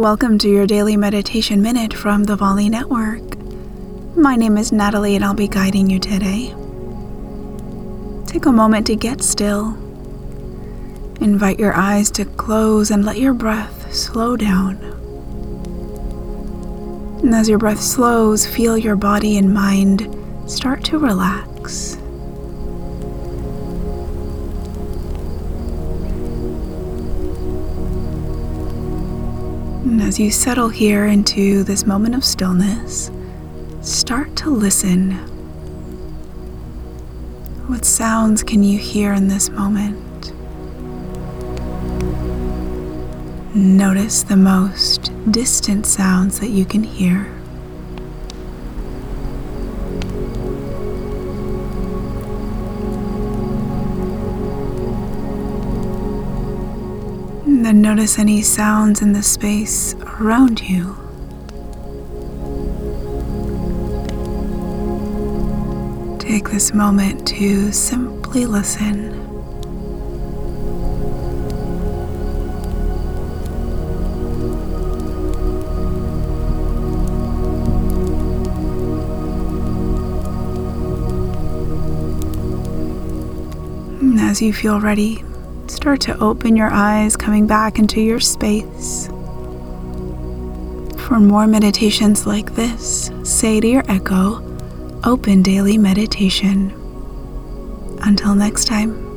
Welcome to your daily meditation minute from the Volley Network. My name is Natalie and I'll be guiding you today. Take a moment to get still. Invite your eyes to close and let your breath slow down. And as your breath slows, feel your body and mind start to relax. And as you settle here into this moment of stillness, start to listen. What sounds can you hear in this moment? Notice the most distant sounds that you can hear. And then notice any sounds in the space around you. Take this moment to simply listen. As you feel ready, start to open your eyes, coming back into your space. For more meditations like this, say to your echo, Open Daily Meditation. Until next time.